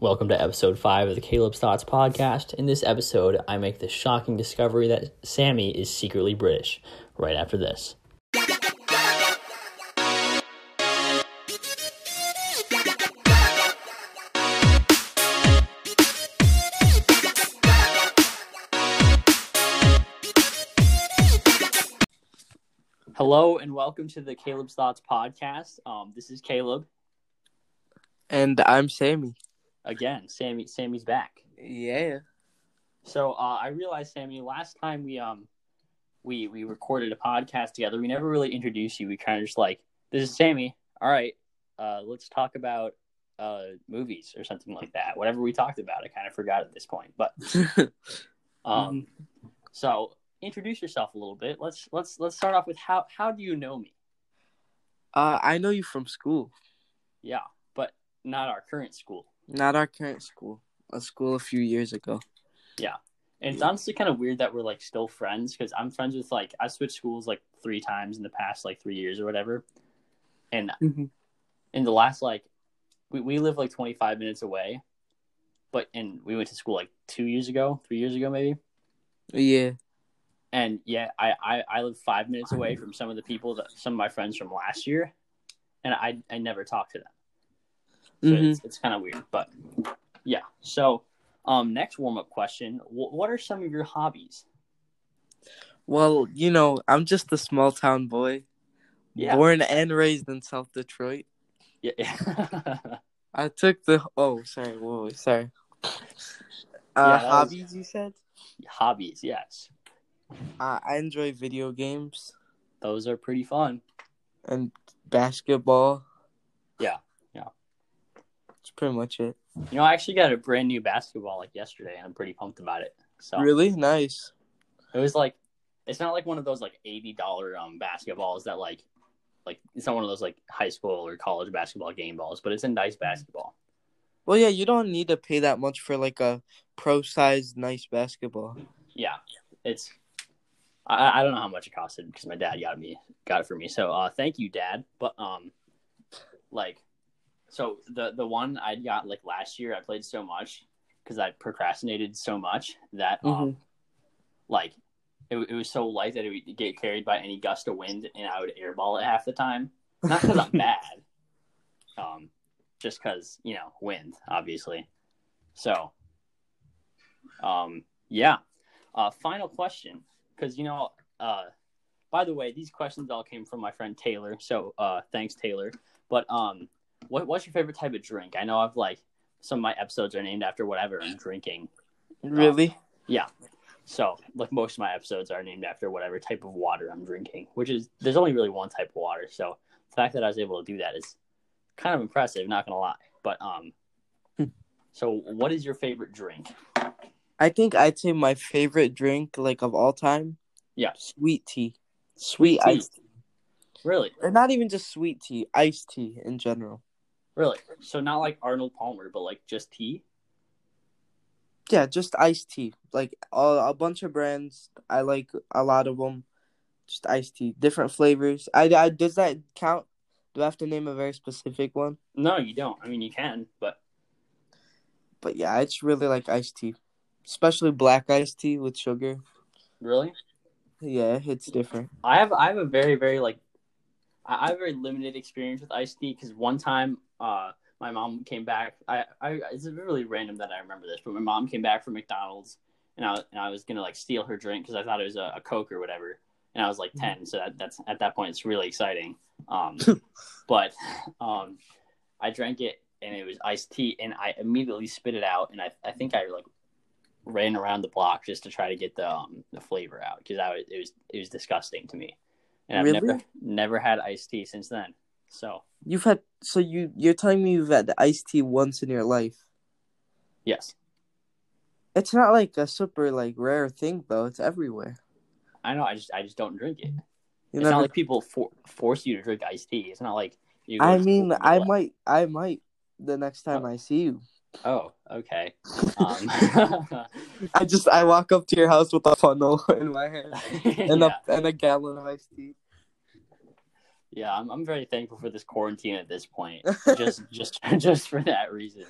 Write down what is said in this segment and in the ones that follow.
Welcome to episode 5 of the Caleb's Thoughts podcast. In this episode, I make the shocking discovery that Sammy is secretly British. Right after this. Hello and welcome to the Caleb's Thoughts podcast. Um, this is Caleb. And I'm Sammy. Again, Sammy Sammy's back. Yeah. So uh, I realized, Sammy, last time we um we we recorded a podcast together, we never really introduced you. We kind of just like, this is Sammy. All right, uh, let's talk about uh movies or something like that. Whatever we talked about, I kind of forgot at this point. But um, so introduce yourself a little bit. Let's let's let's start off with how how do you know me? uh, I know you from school, Yeah, but not our current school. Not our current school. A school a few years ago. Yeah. And it's honestly kind of weird that we're like still friends because I'm friends with like I switched schools like three times in the past like three years or whatever, and mm-hmm. in the last like we, we live like 25 minutes away, but and we went to school like two years ago, three years ago maybe, Yeah. and yeah, I I, I live five minutes away from some of the people that some of my friends from last year, and I I never talked to them. So Mhm. it's, it's kind of weird, but yeah. So, um, next warm up question: Wh- What are some of your hobbies? Well, you know, I'm just a small town boy, Yeah. born and raised in South Detroit. Yeah, yeah. I took the. Oh, sorry. Whoa, sorry. Uh, Yeah, that was- hobbies, you said? hobbies. Yes, Uh, I enjoy video games those are pretty fun. and basketball. Yeah, pretty much it. You know, I actually got a brand new basketball like yesterday, and I'm pretty pumped about it. So Really nice. it was like, it's not like one of those like eighty dollar um basketballs that like, like it's not one of those like high school or college basketball game balls, but it's a nice basketball. Well, yeah, you don't need to pay that much for like a pro-sized nice basketball. Yeah, it's. I, I don't know how much it costed because my dad got me got it for me. So uh, thank you, Dad. But um, like, so the the one I got like last year, I played so much because I procrastinated so much that um, Mhm. like it, it was so light that it would get carried by any gust of wind, and I would airball it half the time. Not because I'm bad, um, just because you know wind, obviously. So, um, yeah. Uh, final question, because you know, uh, by the way, these questions all came from my friend Taylor. So, uh, thanks, Taylor. But um, what what's your favorite type of drink? I know I've like some of my episodes are named after whatever I'm drinking. Really? Yeah. So, like most of my episodes are named after whatever type of water I'm drinking, which is there's only really one type of water. So, the fact that I was able to do that is kind of impressive, not gonna lie. But um, Hmm. so what is your favorite drink? I think I'd say my favorite drink, like of all time. Yeah. Sweet tea. Sweet Sweet tea. iced tea. Really, Or not even just sweet tea, iced tea in general. Really. So not like Arnold Palmer, but like just tea. Yeah, just iced tea. Like a, a bunch of brands. I like a lot of them. Just iced tea, different flavors. I, I does that count? Do I have to name a very specific one? No, you don't. I mean, you can, but But yeah, I just really like iced tea, especially black iced tea with sugar. really, Yeah, it's different. I have I have a very very like I I have a very limited experience with iced tea because one time uh my mom came back. I, I it's really random that I remember this but my mom came back from McDonald's and I and I was gonna like steal her drink because I thought it was a, a Coke or whatever and I was like ten so that, that's at that point it's really exciting. Um but um I drank it and it was iced tea and I immediately spit it out and I I think I like ran around the block just to try to get the um the flavor out because I was it was it was disgusting to me, and I've Really? never never had iced tea since then. So You've had so you you're telling me you've had iced tea once in your life. yes, It's not like a super like rare thing though. It's everywhere. I know. I just I just don't drink it. You it's never. not like people for, force you to drink iced tea. It's not like you. go I mean, I you're might, I might the next oh. time I see you. Oh, okay. Um, I just I walk up to your house with a funnel in my hand and yeah. a and a gallon of iced tea. Yeah, I'm I'm very thankful for this quarantine at this point. Just just just for that reason.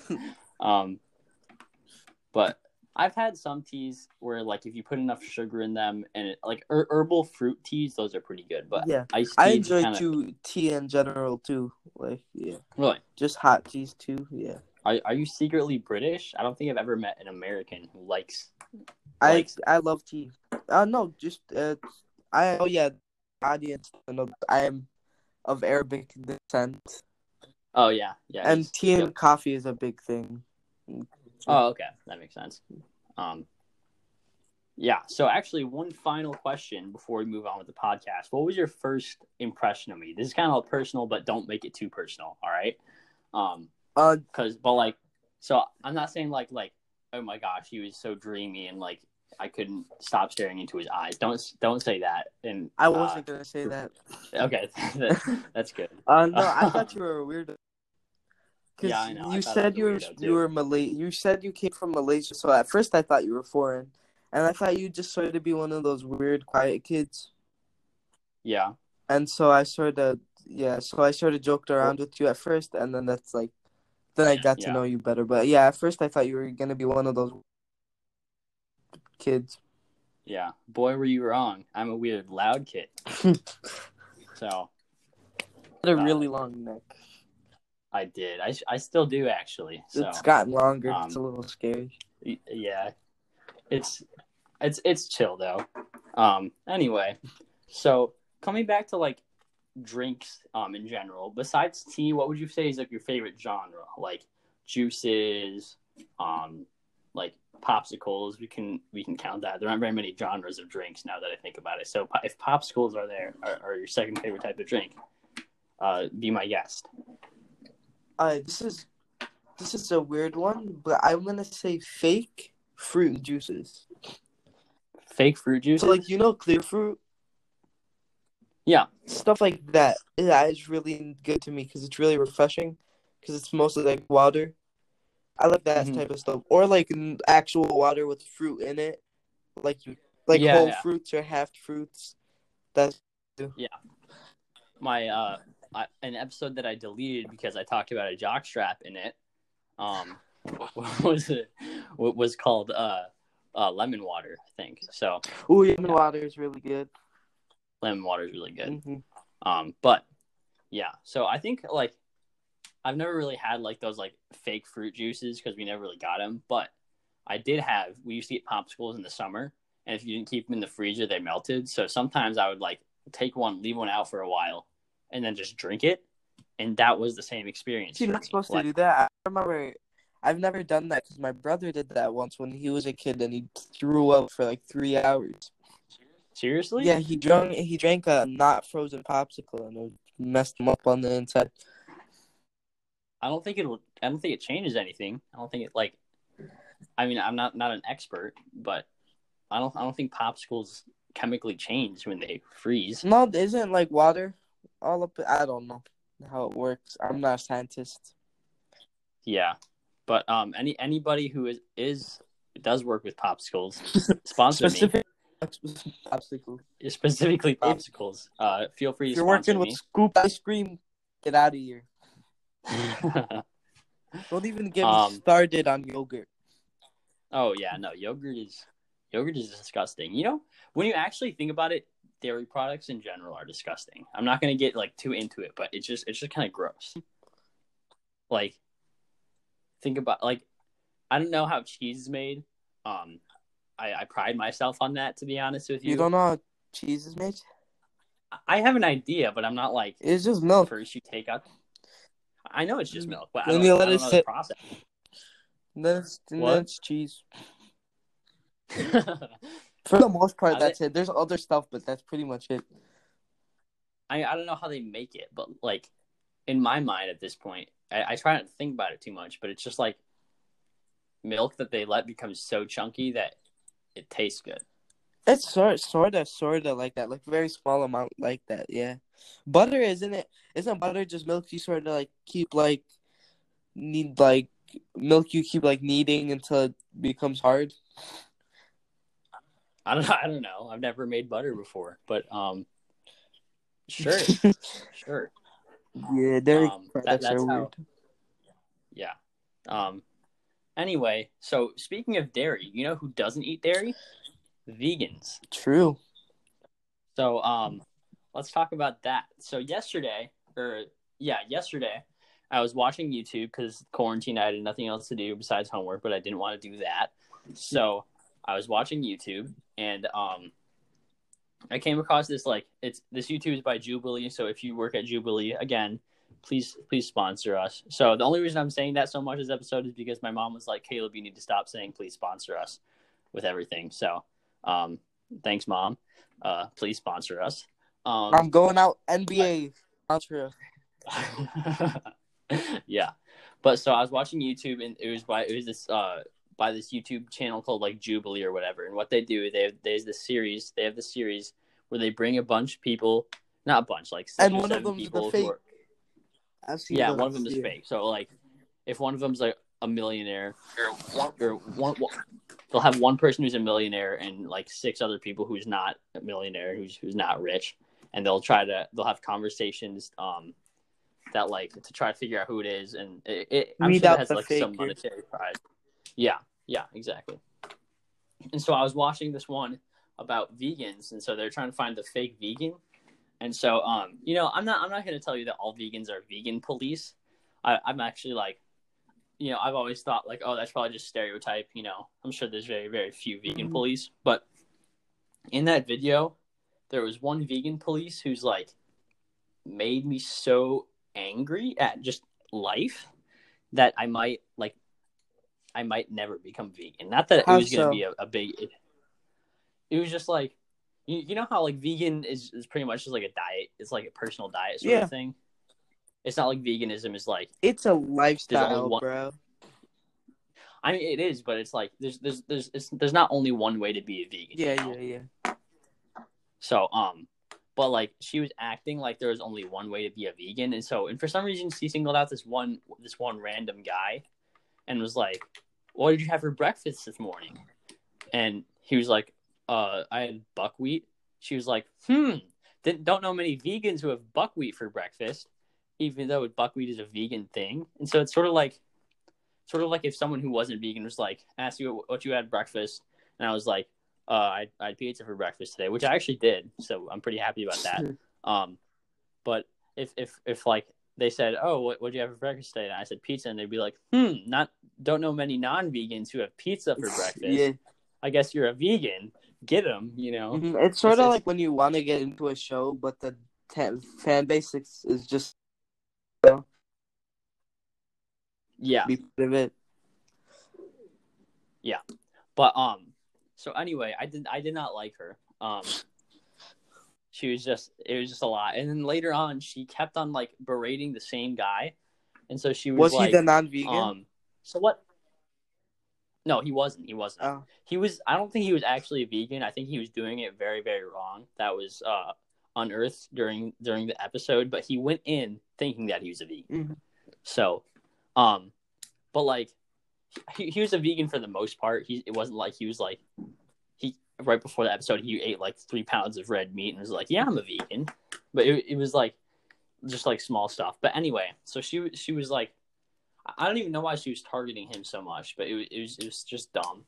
Um, but I've had some teas where like if you put enough sugar in them and it, like her- herbal fruit teas, those are pretty good. But Yeah. iced I enjoy kinda, tea in general too. Like yeah, Really, just hot teas too. Yeah. Are are you secretly British? I don't think I've ever met an American who likes. I Likes- I love tea. Uh no, just uh I oh yeah, audience I am of Arabic descent. Oh yeah, yeah. and tea and coffee is a big thing. Oh, okay, that makes sense. Um, yeah. So actually, one final question before we move on with the podcast. What was your first impression of me? This is kind of personal, but don't make it too personal. All right. Um, Uh because but like, so I'm not saying like like oh my gosh, he was so dreamy and like I couldn't stop staring into his eyes. Don't don't say that. And I uh, wasn't gonna say that. okay. that- that's good. Uh no, I thought you were a weirdo. Cause Yeah, I know. You I said you were you were Malay. You said you came from Malaysia, so at first I thought you were foreign, and I thought you just sort of be one of those weird, quiet kids. Yeah. And so I sort of yeah, so I sort of joked around with you at first, and then that's like, then I got to know you better. But yeah, at first I thought you were gonna be one of those kids. Yeah. Boy, were you wrong. I'm a weird, loud kid. So Had a really long neck. I did. I, I still do actually. So it's gotten longer. um, it's a little scary. yeah, it's it's it's chill though. Um. Anyway, so coming back to like drinks um in general, besides tea, what would you say is like your favorite genre? Like juices, um, like popsicles. We can we can count that. There aren't very many genres of drinks now that I think about it. So if popsicles are there, are, are your second favorite type of drink, uh, be my guest. Uh, this is this is a weird one, but I'm gonna say fake fruit juices. Fake fruit juices. So like you know clear fruit yeah, stuff like that. Yeah, is really good to me because it's really refreshing. Because it's mostly like water. I like that Mhm. type of stuff, or like actual water with fruit in it, like you like Yeah, whole yeah. fruits or half fruits. That's yeah. my uh I, an episode that I deleted because I talked about a jockstrap in it. Um, what was it? What was called uh, uh lemon water, I think. So oh, yeah, the Yeah. water is really good. Lemon water is really good. Mhm. Um, but yeah, so I think like I've never really had like those like fake fruit juices because we never really got them. But I did have. We used to get popsicles in the summer, and if you didn't keep them in the freezer, they melted. So sometimes I would like take one, leave one out for a while, and then just drink it, and that was the same experience. You're not me. supposed Like, to do that. I remember. I've never done that because my brother did that once when he was a kid and he threw up for like three hours. Seriously? Yeah, he drank he drank a not frozen popsicle and it messed him up on the inside. I don't think it'll. I don't think it changes anything. I don't think it like. I mean, I'm not not an expert, but I don't. I don't think popsicles chemically change when they freeze. No, isn't like water all up. I don't know how it works. I'm not a scientist. Yeah, but um, any anybody who is is does work with popsicles, sponsor Specific popsicle. Specifically popsicles. Uh, feel free If to you're working with me. scoop ice cream, get out of here. Don't even get Um, me started on yogurt. oh yeah, no, yogurt is yogurt is disgusting. You know, when you actually think about it, dairy products in general are disgusting. I'm not gonna get like too into it, but it's just it's just kind of gross. Like, think about like, I don't know how cheese is made. Um, I, I pride myself on that. To be honest with you, You don't know how cheese is made? I have an idea, but I'm not like It's just milk. first you take out. I know it's just mm. milk, but I Then don't, you I let don't it know sit. the process. And then it's, and What? then it's cheese. For the most part, that's it. There's other stuff, but that's pretty much it. I I don't know how they make it, but like in my mind at this point, I, I try not to think about it too much, but it's just like milk that they let become so chunky that it tastes good. It's sort sort of sort of like that, like very small amount like that. Yeah, butter isn't it? Isn't butter just milk you sort of like keep like need like milk you keep like kneading until it becomes hard. I don't I don't know. I've never made butter before, but um, sure, sure, yeah, Um, that- that's how- weird. yeah. Um, Anyway, so speaking of dairy, you know who doesn't eat dairy? Vegans. True. So um, let's talk about that. So yesterday, or yeah, yesterday, I was watching YouTube because quarantine. I had nothing else to do besides homework, but I didn't want to do that. So I was watching YouTube, and um, I came across this like it's this YouTube is by Jubilee. So if you work at Jubilee, again, please please sponsor us. So the only reason I'm saying that so much this episode is because my mom was like, Caleb, you need to stop saying please sponsor us with everything. So um, thanks, mom. Uh, please sponsor us. Um, I'm going out NBA. Sponsor. yeah, but so I was watching YouTube and it was by it was this uh by this YouTube channel called like Jubilee or whatever. And what they do, they have, there's this series. They have the series where they bring a bunch of people, not a bunch, like six And one of seven them's the people. fake are, I've seen yeah, one of them is fake. So like, if one of them's like a millionaire, or one, or one, one- they'll have one person who's a millionaire and like six other people who's not a millionaire, who's who's not rich, and they'll try to they'll have conversations um that like to try to figure out who it is, and it, it I'm Weed sure it has the like some faker. monetary prize. Yeah, yeah, exactly. And so I was watching this one about vegans, and so they're trying to find the fake vegan. And so, um, you know, I'm not I'm not going to tell you that all vegans are vegan police. I, I'm actually like, you know, I've always thought like, oh, that's probably just stereotype. You know, I'm sure there's very very few vegan Mhm. police, but in that video, there was one vegan police who's like made me so angry at just life that I might like I might never become vegan. Not that it How was going to be a, a big. It, it was just like you, you know how like vegan is, is pretty much just like a diet. It's like a personal diet sort Yeah. of thing. It's not like veganism is like It's a lifestyle, one- bro. I mean it is, but it's like there's there's there's it's, there's not only one way to be a vegan. you Yeah, know? yeah, yeah. So um, but like she was acting like there was only one way to be a vegan, and so and for some reason she singled out this one this one random guy, and was like, "What did you have for breakfast this morning?" And he was like, "Uh, I had buckwheat." She was like, "Hmm, didn't don't know many vegans who have buckwheat for breakfast, even though buckwheat is a vegan thing." And so it's sort of like, sort of like if someone who wasn't vegan was like, asked you what you had for breakfast, and I was like, uh, I, I had pizza for breakfast today, which I actually did. So I'm pretty happy about that. Um, but if, if, if like they said, oh, what would you have for breakfast today? And I said pizza, and they'd be like, hmm, not, don't know many non-vegans who have pizza for breakfast. Yeah. I guess you're a vegan. Get them, you know? Mhm. It's sort of like when you want to get into a show, but the ta- fan base is, is just you know, Yeah. be part of it. But um, so anyway, I did I did not like her. Um, she was just it was just a lot. And then later on, she kept on like berating the same guy, and so she was, Was like, he the non-vegan? um, so what? No, he wasn't. He wasn't. oh, He was. I don't think he was actually a vegan. I think he was doing it very, very wrong. That was uh, unearthed during during the episode. But he went in thinking that he was a vegan. Mhm. So, um, but like, he, he was a vegan for the most part. He it wasn't like he was like he right before the episode he ate like three pounds of red meat and was like, yeah, I'm a vegan. But it, it was like just like small stuff. But anyway, so she she was like, I don't even know why she was targeting him so much, but it, was- it was it was just dumb.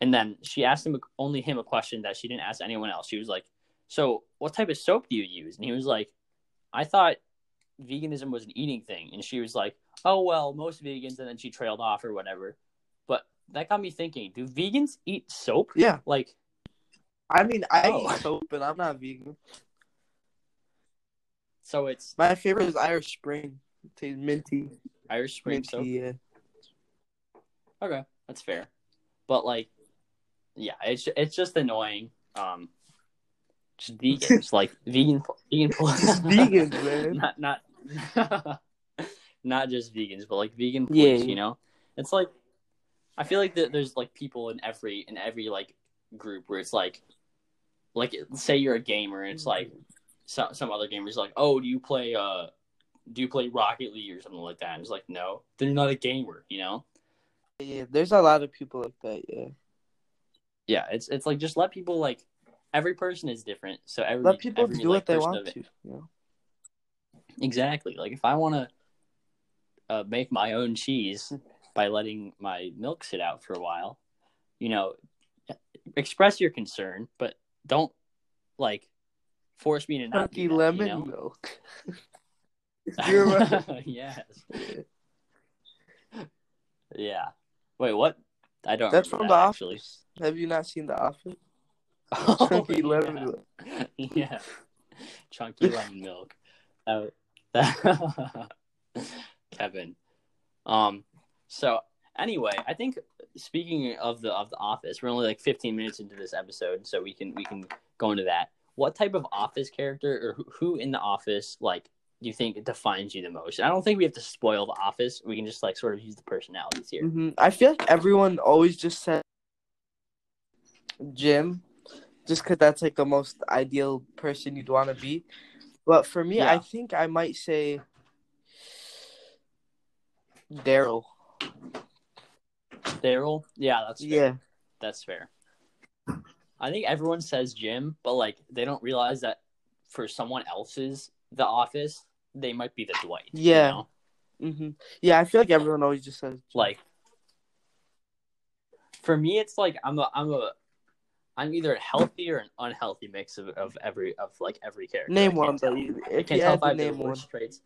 And then she asked him only him a question that she didn't ask anyone else. She was like, "So, what type of soap do you use?" And he was like, "I thought veganism was an eating thing." And she was like, "Oh well, most vegans." And then she trailed off or whatever. But that got me thinking: Do vegans eat soap? yeah. Like, I mean, I Oh. eat soap, but I'm not vegan. so it's My favorite is Irish Spring. It tastes minty. Irish Spring soap. yeah. Okay, that's fair. But like, yeah, it's it's just annoying. Um, just vegans, like vegan, vegan, Vegans, man. not not not just vegans, but like vegan police. yeah. You know, it's like I feel like that there's like people in every in every like group where it's like, like say you're a gamer and it's like some some other gamers like, oh, do you play uh, do you play Rocket League or something like that? And it's like, no, they're not a gamer. You know. Yeah, there's a lot of people like that, yeah. yeah it's it's like just let people like every person is different so every Let people every, do like, what they want to, it- you know. exactly like if i want to uh, make my own cheese by letting my milk sit out for a while. You know, express your concern, but don't like force me to not Chunky do that, lemon you know? milk. Yes. Yeah. Wait, what? I don't. That's from that, The actually. Office. Have you not seen The Office? Oh, Chunky yeah. lemon milk. yeah. Chunky lemon milk. That- Kevin. Um. So anyway, I think speaking of the of the office, we're only like 15 minutes into this episode, so we can we can go into that. What type of office character or who, in the office like you think it defines you the most? I don't think we have to spoil the office. We can just like sort of use the personalities here. hmm I feel like everyone always just said Jim, just because that's like the most ideal person you'd want to be. But for me, I think I might say Darryl. Darryl, yeah, that's fair. Yeah, That's fair. I think everyone says Jim, but like they don't realize that for someone else's The Office, they might be the Dwight. you Yeah. know? hmm yeah. I feel like everyone always just says Like for me, it's like I'm a I'm a I'm either a healthy or an unhealthy mix of, of every of like every character. Name one though. I can't you tell if I have the worst traits.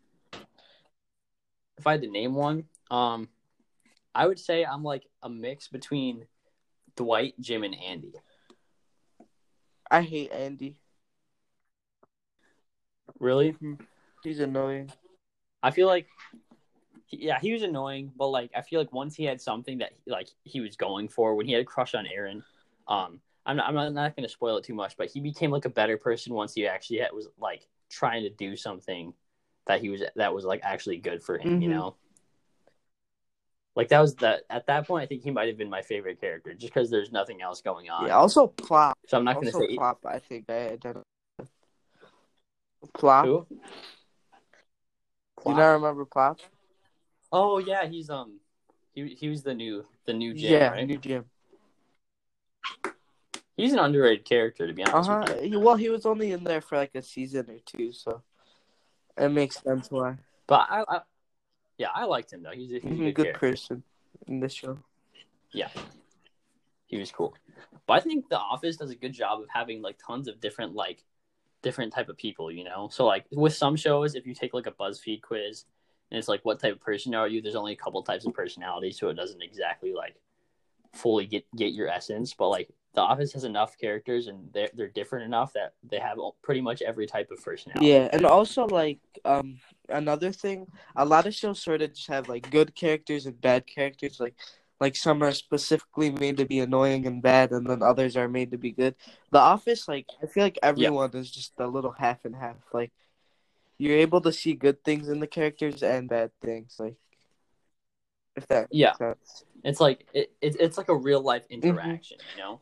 If I had to name one, um, I would say I'm like a mix between Dwight, Jim, and Andy. I hate Andy. Really? He's annoying. I feel like, yeah, he was annoying, but like I feel like once he had something that like he was going for, when he had a crush on Erin, um, I'm not, I'm not, not going to spoil it too much, but he became like a better person once he actually had, was like trying to do something that he was that was like actually good for him, you Mhm. know. Like that was that at that point, I think he might have been my favorite character, just because there's nothing else going on. Yeah. Also, Plop. So I'm not going to say Plop. I think I identify. Plop. who. Do you not remember Plop? Oh yeah, he's um, he he was the new the new Jim, yeah, right? new Jim. He's an underrated character, to be honest. Uh huh. Well, he was only in there for like a season or two, so it makes sense why. But I, I yeah, I liked him though. He's a, he's a He's a good, good person in this show. Yeah, he was cool. But I think The Office does a good job of having like tons of different like different type of people. You know, so like with some shows, if you take like a BuzzFeed quiz and it's like what type of person are you, there's only a couple types of personality, so it doesn't exactly like fully get get your essence. But like The Office has enough characters and they're they're different enough that they have pretty much every type of personality. Yeah, and also like um another thing, a lot of shows sort of just have like good characters and bad characters. Like like some are specifically made to be annoying and bad, and then others are made to be good. The Office, like I feel like everyone is just a little half and half. Like you're able to see good things in the characters and bad things. Like if that makes Yeah. sense. It's like it, it it's like a real life Mm-hmm. interaction, you know.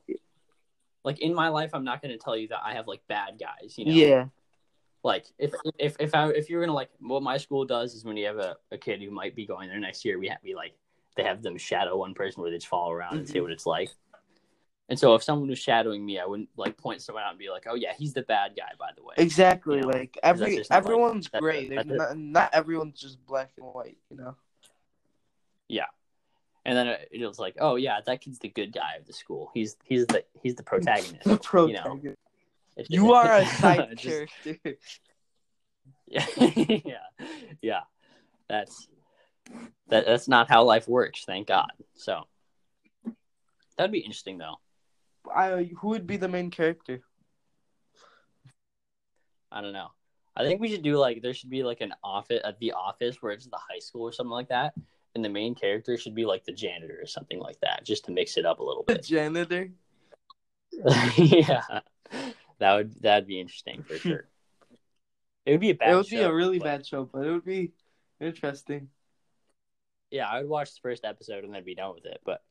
Like in my life, I'm not going to tell you that I have like bad guys, you know. Yeah. Like if if if I if you're gonna like what my school does is when you have a, a kid who might be going there next year, we have we like they have them shadow one person where they just follow around and see Mhm. what it's like. And so if someone was shadowing me, I wouldn't like point someone out and be like, "Oh yeah, he's the bad guy." By the way, Exactly. You know, like every not, like, everyone's great. that- They're not, not everyone's just black and white. You know. Yeah, and then it, was like, "Oh yeah, that kid's the good guy of the school. He's he's the he's the protagonist." The You know, protagonist. You are a side just- character. Yeah, yeah, yeah. That's that. That's not how life works. Thank God. So that'd be interesting, though. I, who would be the main character? I don't know. I think we should do like there should be like an office at the office where it's the high school or something like that, and the main character should be like the janitor or something like that, just to mix it up a little The bit. janitor. yeah, that would that'd be interesting for sure. It would be a bad. it would be a really but- bad show, but it would be interesting. Yeah, I would watch the first episode and then be done with it. But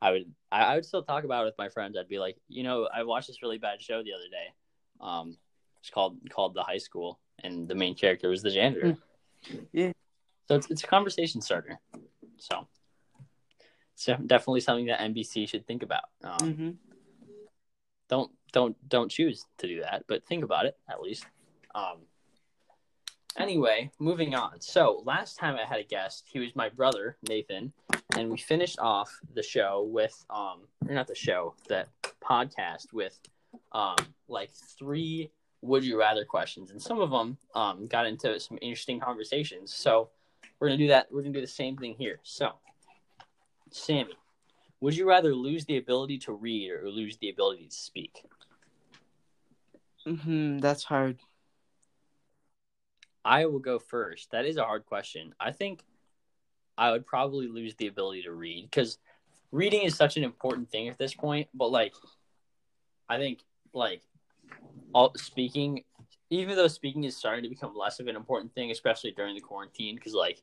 I would, I, I would still talk about it with my friends. I'd be like, you know, I watched this really bad show the other day. Um, it's called called The High School, and the main character was the janitor. Yeah. So it's it's a conversation starter. So it's definitely something that NBC should think about. Um, hmm Don't don't don't choose to do that, but think about it at least. Um, anyway, moving on. So last time I had a guest, he was my brother Nathan, and we finished off the show with um, or not the show, that podcast with um, like three would you rather questions, and some of them um got into some interesting conversations. So we're gonna do that. We're gonna do the same thing here. So, Sammy, would you rather lose the ability to read or lose the ability to speak? hmm that's hard. I will go first. That is a hard question. I think I would probably lose the ability to read because reading is such an important thing at this point. But like, I think like all speaking, even though speaking is starting to become less of an important thing, especially during the quarantine, because like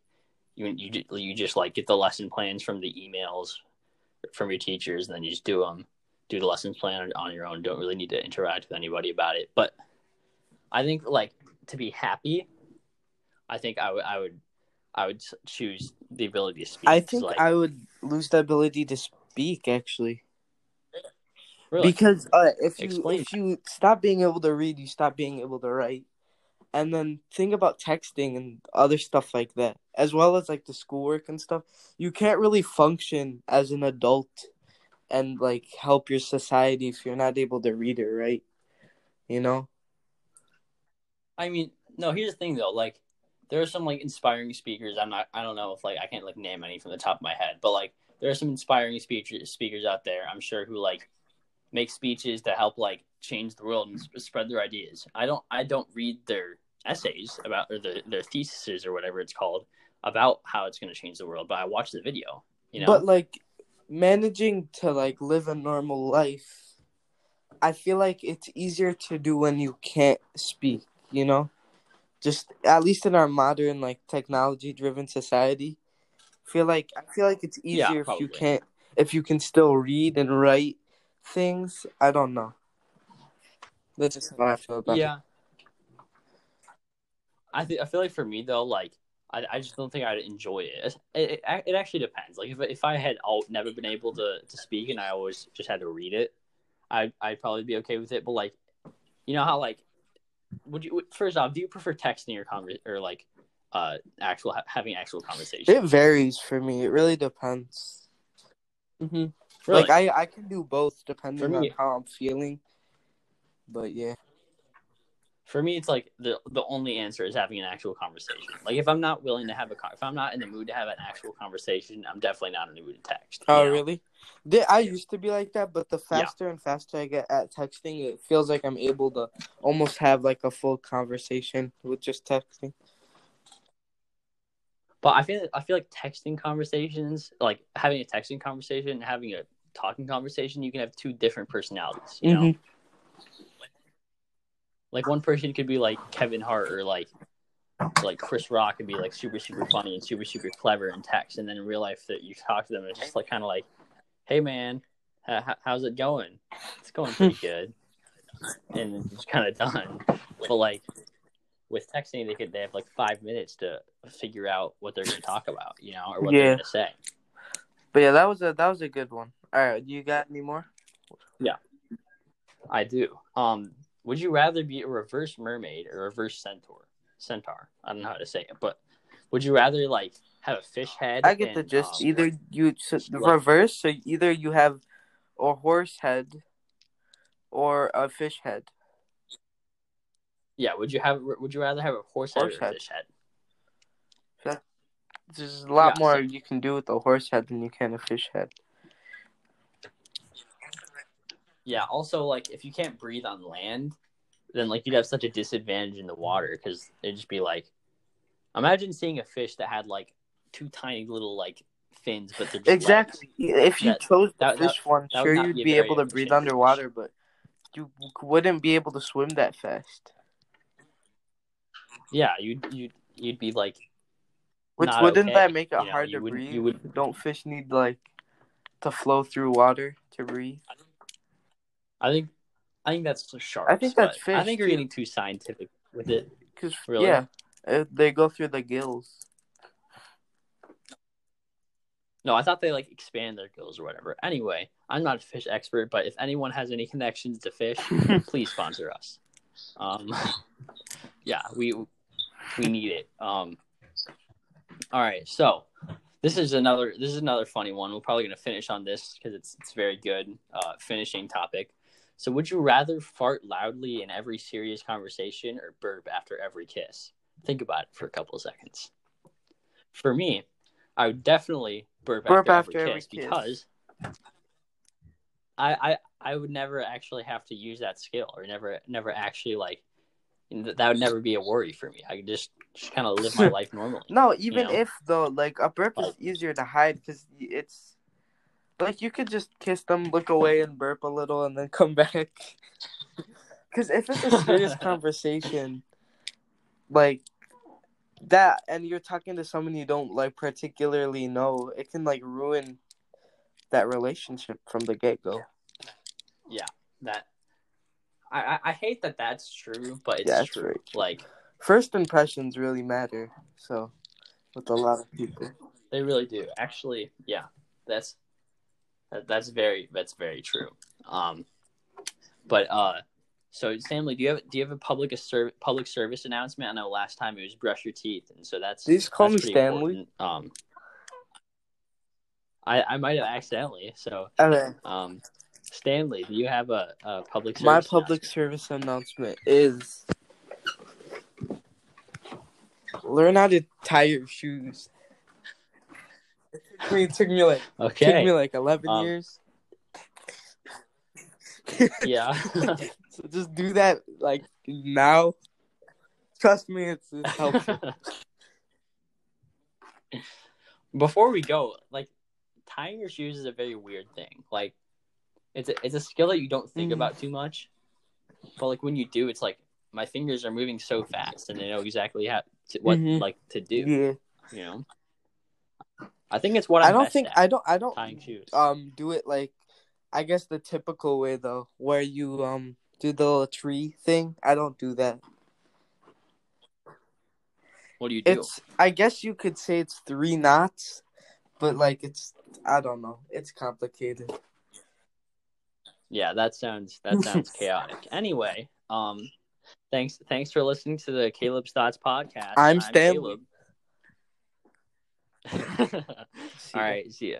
you you you just like get the lesson plans from the emails from your teachers, and then you just do them, do the lesson plan on your own. Don't really need to interact with anybody about it. But I think like to be happy, I think I would I would I would choose the ability to speak. I think like, I would lose the ability to speak actually. really, Because uh, if you Explain if you stop being able to read, you stop being able to write. And then think about texting and other stuff like that, as well as like the schoolwork and stuff. You can't really function as an adult and like help your society if you're not able to read or write. You know? I mean, no. Here's the thing though. Like, there are some like inspiring speakers. I'm not. I don't know if like I can't like name any from the top of my head, but like there are some inspiring speakers speakers out there. I'm sure who like make speeches to help like change the world and sp- spread their ideas. I don't. I don't read their essays about or their their theses or whatever it's called about how it's going to change the world, but I watch the video. You know. But like managing to like live a normal life, I feel like it's easier to do when you can't speak, you know? Just at least in our modern like technology driven society, feel like I feel like it's Yeah, easier if you can't if you can still read and write things. I don't know. That's just how I feel about it. yeah. I think I feel like for me though, like I, I just don't think I'd enjoy it. It, it. it actually depends. Like if if I had all, never been able to, to speak and I always just had to read it, I I'd probably be okay with it. But like, you know how like, would you first off, do you prefer texting or conver- or like, uh, actual ha- having actual conversation? It varies for me. It really depends. hmm Really? Like I I can do both depending For on how I'm feeling. But yeah. For me, it's like the the only answer is having an actual conversation. Like if I'm not willing to have a if I'm not in the mood to have an actual conversation, I'm definitely not in the mood to text. Oh, know? really? I used to be like that, but the faster and faster I get at texting, it feels like I'm able to almost have like a full conversation with just texting. But I feel I feel like texting conversations, like having a texting conversation and having a talking conversation, you can have two different personalities. You know, Mhm. Like one person could be like Kevin Hart or like like Chris Rock and be like super super funny and super super clever in text, and then in real life that you talk to them, it's just like kind of like, hey man, h- h- how's it going? It's going pretty good, and it's kind of done. But like with texting, they could they have like five minutes to figure out what they're going to talk about, you know, or what Yeah. they're going to say. But yeah, that was a that was a good one. All right, you got any more? Yeah, I do. Um, would you rather be a reverse mermaid or a reverse centaur? Centaur. I don't know how to say it, but would you rather like have a fish head? I get the gist. um, Either you so reverse, so either you have a horse head or a fish head. yeah. Would you have? Would you rather have a horse head Horse or a head. fish head? There's a lot Yeah, more so- you can do with a horse head than you can a fish head. Yeah. Also, like if you can't breathe on land, then like you'd have such a disadvantage in the water because it'd just be like, imagine seeing a fish that had like two tiny little like fins, but they're just Exactly. If you That- chose the that- fish one, that sure you'd be be able to breathe underwater, but you wouldn't be able to swim that fast. Yeah, you'd you'd you'd be like Which wouldn't okay, that make it you hard you to breathe? you would- Don't fish need like to flow through water to breathe? I think I think that's sharks. I think that's but I think you're too. getting too scientific with it. Because Really? yeah, uh, they go through the gills. No, I thought they like expand their gills or whatever. Anyway, I'm not a fish expert, but if anyone has any connections to fish, please sponsor us. Um, yeah, we we need it. Um, all right, so this This is another. This is another funny one. We're probably gonna finish on this because it's it's very good. Uh, finishing topic. So, would you rather fart loudly in every serious conversation or burp after every kiss? Think about it for a couple of seconds. For me, I would definitely burp, Burp after, after every every kiss kiss. because I, I I would never actually have to use that skill or never never actually like that would never be a worry for me. I could just just kind of live my life normally. No, even know? if though, like a burp is easier to hide because it's like you could just kiss them, look away, and burp a little, and then come back. Because if it's a serious conversation, like that, and you're talking to someone you don't like particularly know, it can like ruin that relationship from the get go. Yeah. That I, I I hate that that's true, but it's Yeah, true. very Like First impressions really matter. So, with a lot of people. They really do. Actually, yeah, that's that, that's very that's very true. Um, but uh, so Stanley, do you have do you have a public a ser- public service announcement? I know last time it was brush your teeth, and so that's call that's me Stanley. important. Um, I I might have accidentally. So Okay. um, Stanley, do you have a, a public service? My public announcement? service announcement is learn how to tie your shoes. Me, it took me like okay, took me like eleven Um, years. yeah. so just do that like now. Trust me, it's, it's helpful. Before we go, like tying your shoes is a very weird thing. Like it's a, it's a skill that you don't think Mhm. about too much. But like when you do, it's like my fingers are moving so fast and they know exactly how to, what Mhm. like to do. yeah, You know, I think it's what I'm I don't best think at, I don't I don't tying shoes. um do it like I guess the typical way though, where you um do the little tree thing. I don't do that. what do you do? It's I guess you could say it's three knots, but like it's I don't know. It's complicated. Yeah, that sounds that sounds chaotic. Anyway, um, thanks thanks for listening to the Caleb's Thoughts podcast. I'm Stanley. Caleb. All right, see ya.